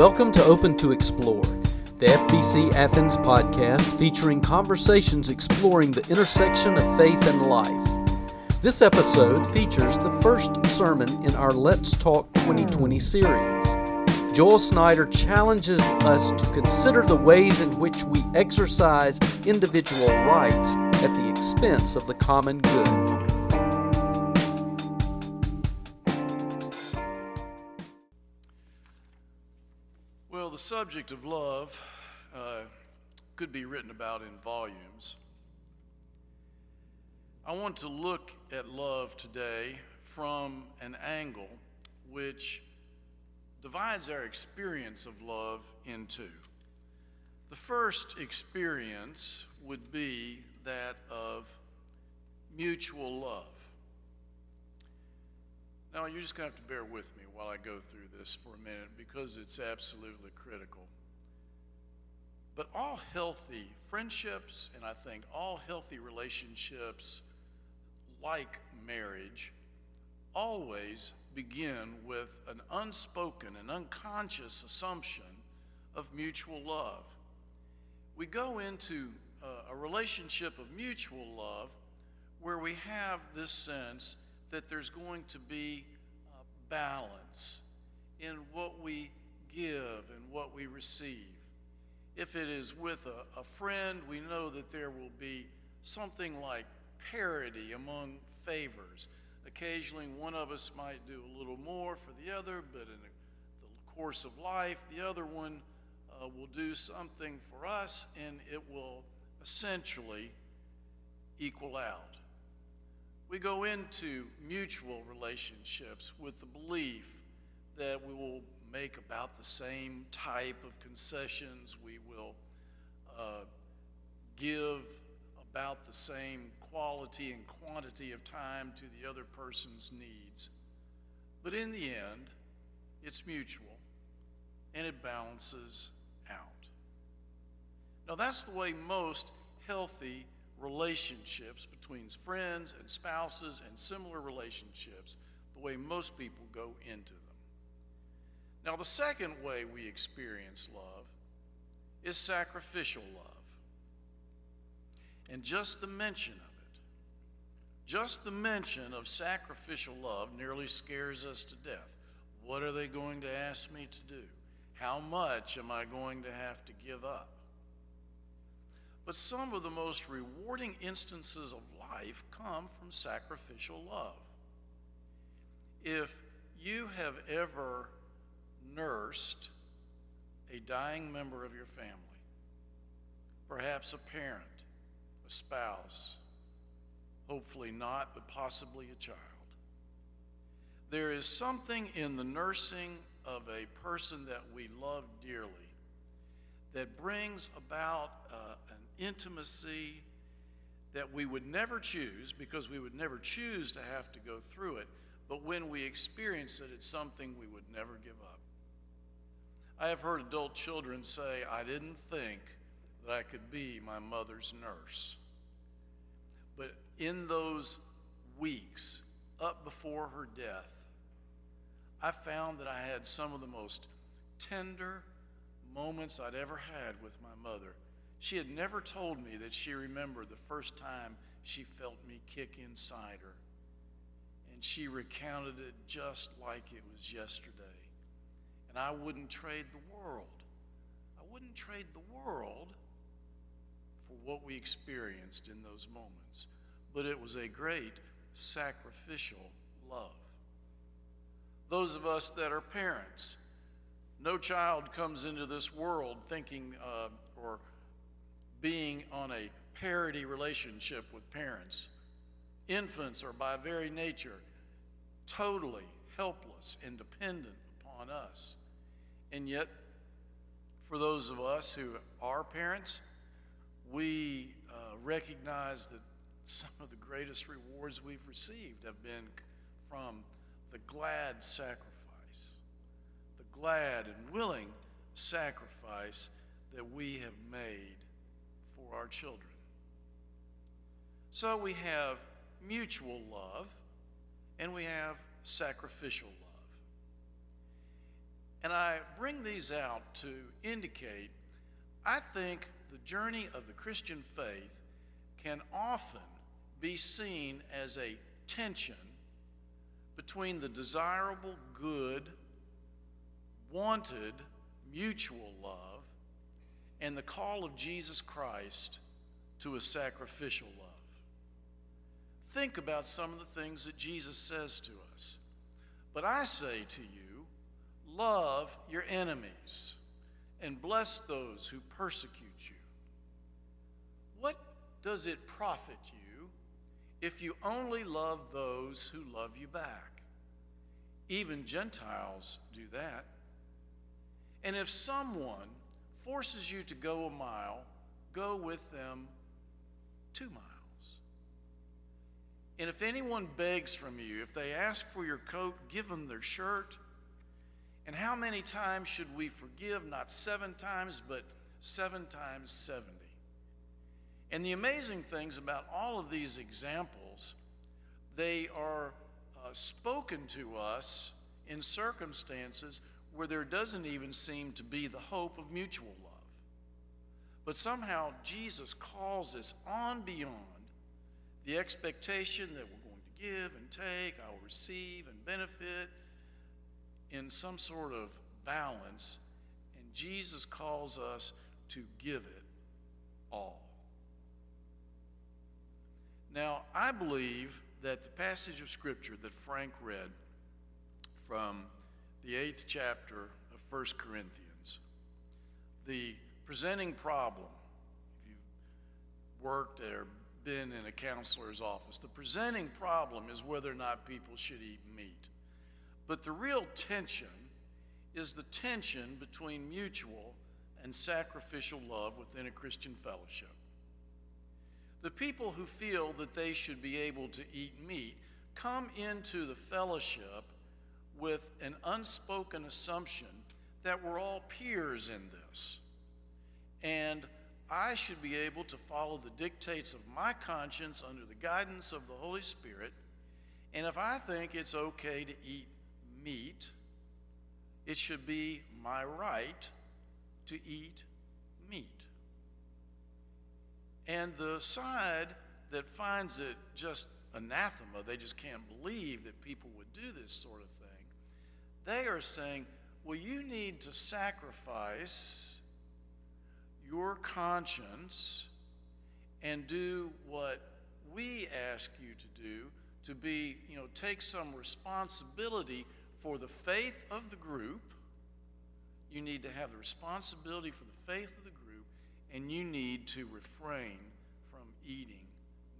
Welcome to Open to Explore, the FBC Athens podcast featuring conversations exploring the intersection of faith and life. This episode features the first sermon in our Let's Talk 2020 series. Joel Snyder challenges us to consider the ways in which we exercise individual rights at the expense of the common good. Subject of love uh, could be written about in volumes. I want to look at love today from an angle which divides our experience of love in two. The first experience would be that of mutual love. Now, you're just going to have to bear with me while I go through this for a minute because it's absolutely critical. But all healthy friendships, and I think all healthy relationships, like marriage, always begin with an unspoken and unconscious assumption of mutual love. We go into uh, a relationship of mutual love where we have this sense that there's going to be uh, balance in what we give and what we receive. If it is with a, a friend, we know that there will be something like parity among favors. Occasionally, one of us might do a little more for the other, but in the course of life, the other one uh, will do something for us, and it will essentially equal out. We go into mutual relationships with the belief that we will make about the same type of concessions, we will uh, give about the same quality and quantity of time to the other person's needs. But in the end, it's mutual and it balances out. Now, that's the way most healthy relationships between friends and spouses and similar relationships, the way most people go into them. Now, the second way we experience love is sacrificial love. And just the mention of it, just the mention of sacrificial love nearly scares us to death. What are they going to ask me to do? How much am I going to have to give up? But some of the most rewarding instances of life come from sacrificial love. If you have ever nursed a dying member of your family, perhaps a parent, a spouse, hopefully not, but possibly a child. There is something in the nursing of a person that we love dearly that brings about uh, an intimacy that we would never choose because we would never choose to have to go through it. But when we experience it, it's something we would never give up. I have heard adult children say, I didn't think that I could be my mother's nurse. But in those weeks up before her death, I found that I had some of the most tender moments I'd ever had with my mother. She had never told me that she remembered the first time she felt me kick inside her. And she recounted it just like it was yesterday. And I wouldn't trade the world. I wouldn't trade the world for what we experienced in those moments. But it was a great sacrificial love. Those of us that are parents, no child comes into this world thinking uh, or being on a parity relationship with parents. Infants are by very nature totally helpless and dependent upon us. And yet, for those of us who are parents, we uh, recognize that some of the greatest rewards we've received have been from the glad sacrifice, the glad and willing sacrifice that we have made for our children. So we have mutual love and we have sacrificial love. And I bring these out to indicate I think the journey of the Christian faith can often be seen as a tension between the desirable, good, wanted, mutual love and the call of Jesus Christ to a sacrificial love. Think about some of the things that Jesus says to us. But I say to you, love your enemies and bless those who persecute you. What does it profit you if you only love those who love you back? Even Gentiles do that. And if someone forces you to go a mile, go with them two miles. And if anyone begs from you, if they ask for your coat, give them their shirt. And how many times should we forgive? Not seven times, but seven times 70. And the amazing things about all of these examples, they are uh, spoken to us in circumstances where there doesn't even seem to be the hope of mutual love. But somehow Jesus calls us on beyond the expectation that we're going to give and take, I'll receive and benefit in some sort of balance. And Jesus calls us to give it all. Now, I believe that the passage of Scripture that Frank read from the eighth chapter of 1 Corinthians, the presenting problem, if you've worked or been in a counselor's office, the presenting problem is whether or not people should eat meat. But the real tension is the tension between mutual and sacrificial love within a Christian fellowship. The people who feel that they should be able to eat meat come into the fellowship with an unspoken assumption that we're all peers in this. And I should be able to follow the dictates of my conscience under the guidance of the Holy Spirit. And if I think it's okay to eat meat, it should be my right to eat meat. And the side that finds it just anathema, they just can't believe that people would do this sort of thing, they are saying, well, you need to sacrifice your conscience and do what we ask you to do to be, you know, take some responsibility for the faith of the group. You need to have the responsibility for the faith of the group, and you need to refrain from eating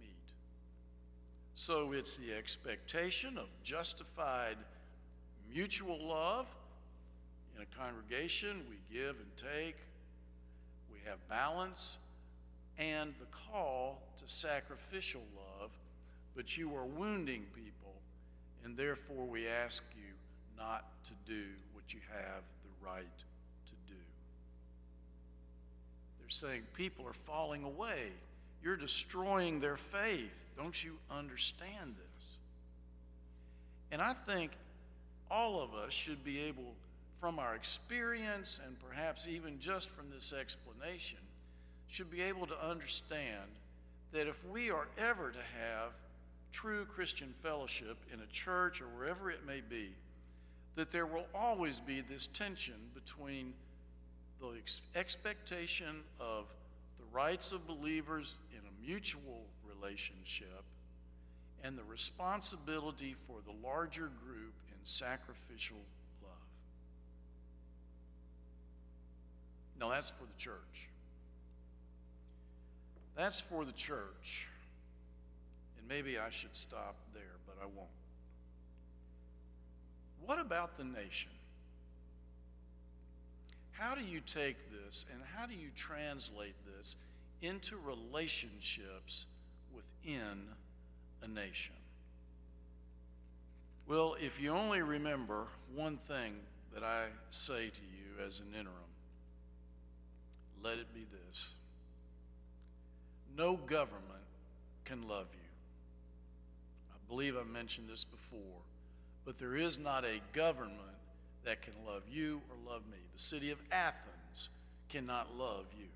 meat. So it's the expectation of justified mutual love. In a congregation, we give and take, we have balance, and the call to sacrificial love, but you are wounding people, and therefore we ask you not to do what you have the right to do. They're saying people are falling away. You're destroying their faith. Don't you understand this? And I think all of us should be able, from our experience and perhaps even just from this explanation, should be able to understand that if we are ever to have true Christian fellowship in a church or wherever it may be, that there will always be this tension between the ex- expectation of the rights of believers in a mutual relationship and the responsibility for the larger group sacrificial love. Now, that's for the church. That's for the church. And maybe I should stop there, but I won't. What about the nation? How do you take this and how do you translate this into relationships within a nation? Well, if you only remember one thing that I say to you as an interim, let it be this no government can love you. I believe I've mentioned this before, but there is not a government that can love you or love me. The city of Athens cannot love you.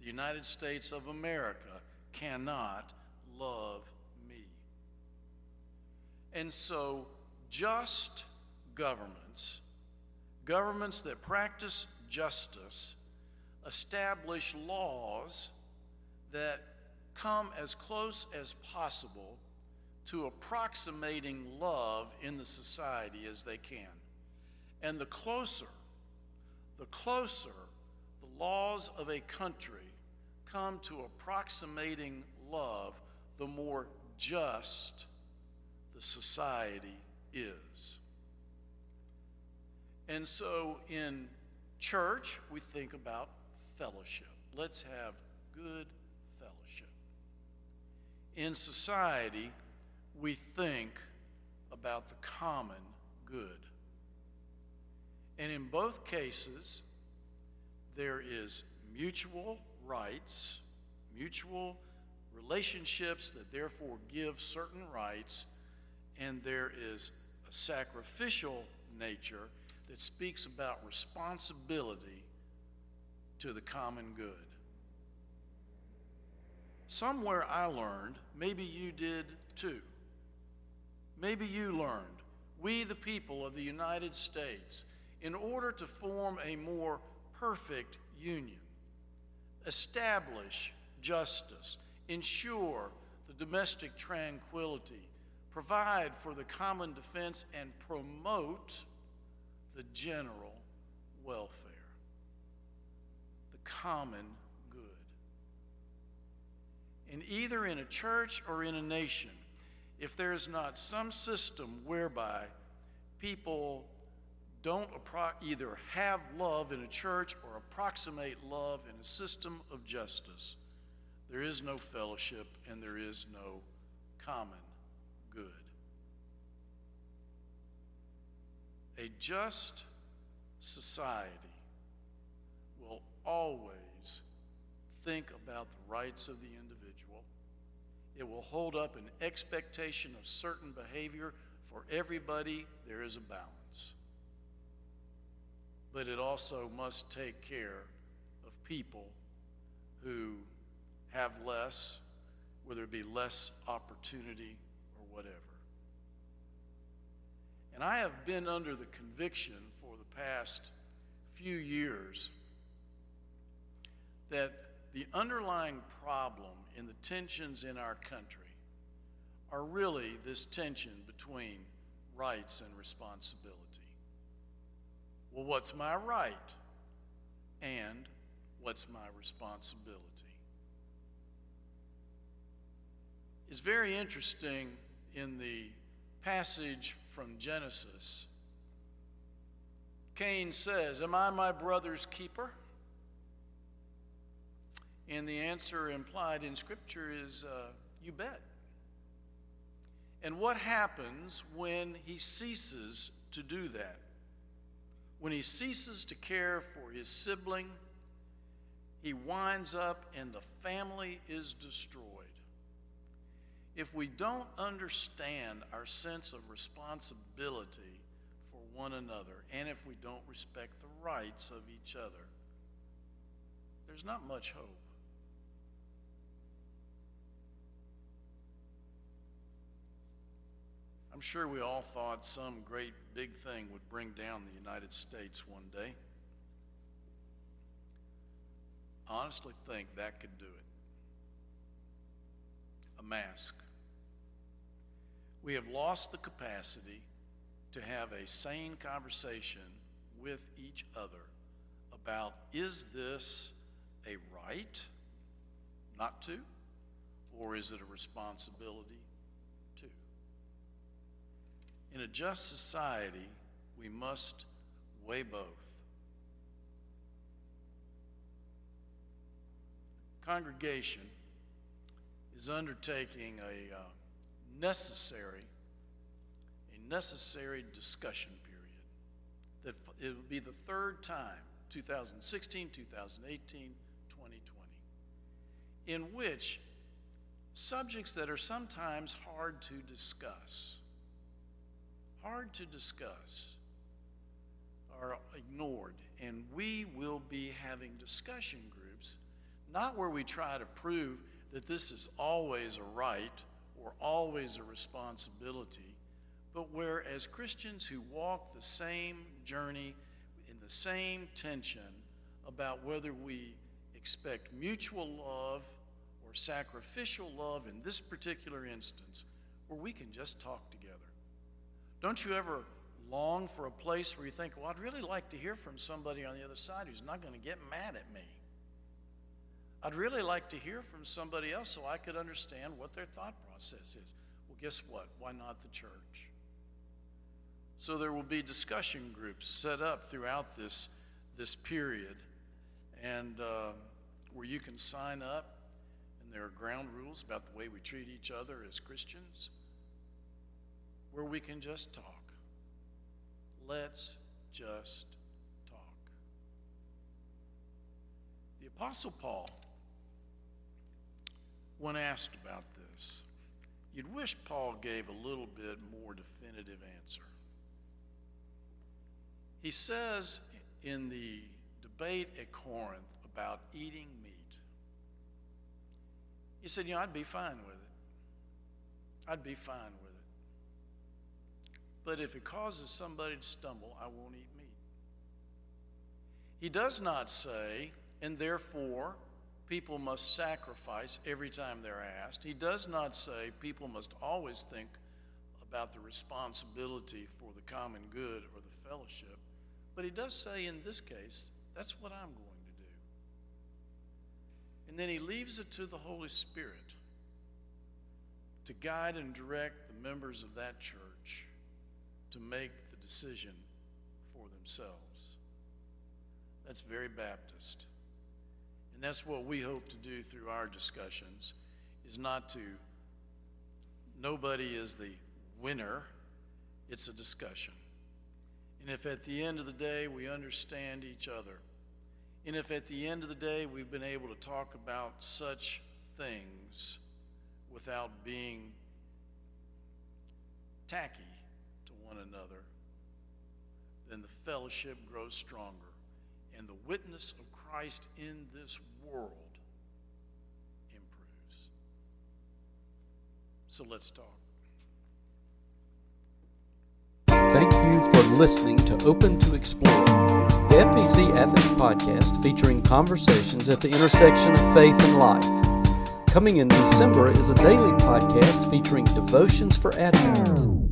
The United States of America cannot love. And so, just governments, governments that practice justice, establish laws that come as close as possible to approximating love in the society as they can. And the closer, the closer the laws of a country come to approximating love, the more just the society is. And so in church, we think about fellowship. Let's have good fellowship. In society, we think about the common good. And in both cases, there is mutual rights, mutual relationships that therefore give certain rights, and there is a sacrificial nature that speaks about responsibility to the common good. Somewhere I learned, maybe you did too. Maybe you learned, we the people of the United States, in order to form a more perfect union, establish justice, ensure the domestic tranquility, provide for the common defense, and promote the general welfare, the common good. And either in a church or in a nation, if there is not some system whereby people don't either have love in a church or approximate love in a system of justice, there is no fellowship and there is no common A just society will always think about the rights of the individual. It will hold up an expectation of certain behavior for everybody. There is a balance. But it also must take care of people who have less, whether it be less opportunity or whatever. And I have been under the conviction for the past few years that the underlying problem in the tensions in our country are really this tension between rights and responsibility. Well, what's my right? And what's my responsibility? It's very interesting in the passage from Genesis. Cain says, Am I my brother's keeper? And the answer implied in Scripture is, uh, You bet. And what happens when he ceases to do that? When he ceases to care for his sibling, he winds up and the family is destroyed. If we don't understand our sense of responsibility for one another, and if we don't respect the rights of each other, there's not much hope. I'm sure we all thought some great big thing would bring down the United States one day. I honestly think that could do it. A mask. We have lost the capacity to have a sane conversation with each other about is this a right not to, or is it a responsibility to? in a just society, we must weigh both. Congregation is undertaking a uh, necessary, a necessary discussion period. That it will be the third time, 2016, 2018, 2020, in which subjects that are sometimes hard to discuss hard to discuss are ignored. And we will be having discussion groups, not where we try to prove that this is always a right or always a responsibility, but where, as Christians who walk the same journey in the same tension about whether we expect mutual love or sacrificial love in this particular instance, where we can just talk together. Don't you ever long for a place where you think, well, I'd really like to hear from somebody on the other side who's not going to get mad at me? I'd really like to hear from somebody else so I could understand what their thought process is. Well, guess what? Why not the church? So there will be discussion groups set up throughout this, this period, and uh, where you can sign up, and there are ground rules about the way we treat each other as Christians, where we can just talk. Let's just talk. The Apostle Paul, when asked about this, you'd wish Paul gave a little bit more definitive answer. He says in the debate at Corinth about eating meat, he said, You know, I'd be fine with it. I'd be fine with it. But if it causes somebody to stumble, I won't eat meat. He does not say, and therefore people must sacrifice every time they're asked. He does not say people must always think about the responsibility for the common good or the fellowship. But he does say in this case, that's what I'm going to do. And then he leaves it to the Holy Spirit to guide and direct the members of that church to make the decision for themselves. That's very Baptist. And that's what we hope to do through our discussions is not to nobody is the winner, it's a discussion. And if at the end of the day we understand each other, and if at the end of the day we've been able to talk about such things without being tacky to one another, then the fellowship grows stronger and the witness of Christ in this world improves. So let's talk. Thank you for listening to Open to Explore, the FBC Athens podcast featuring conversations at the intersection of faith and life. Coming in December is a daily podcast featuring devotions for Advent.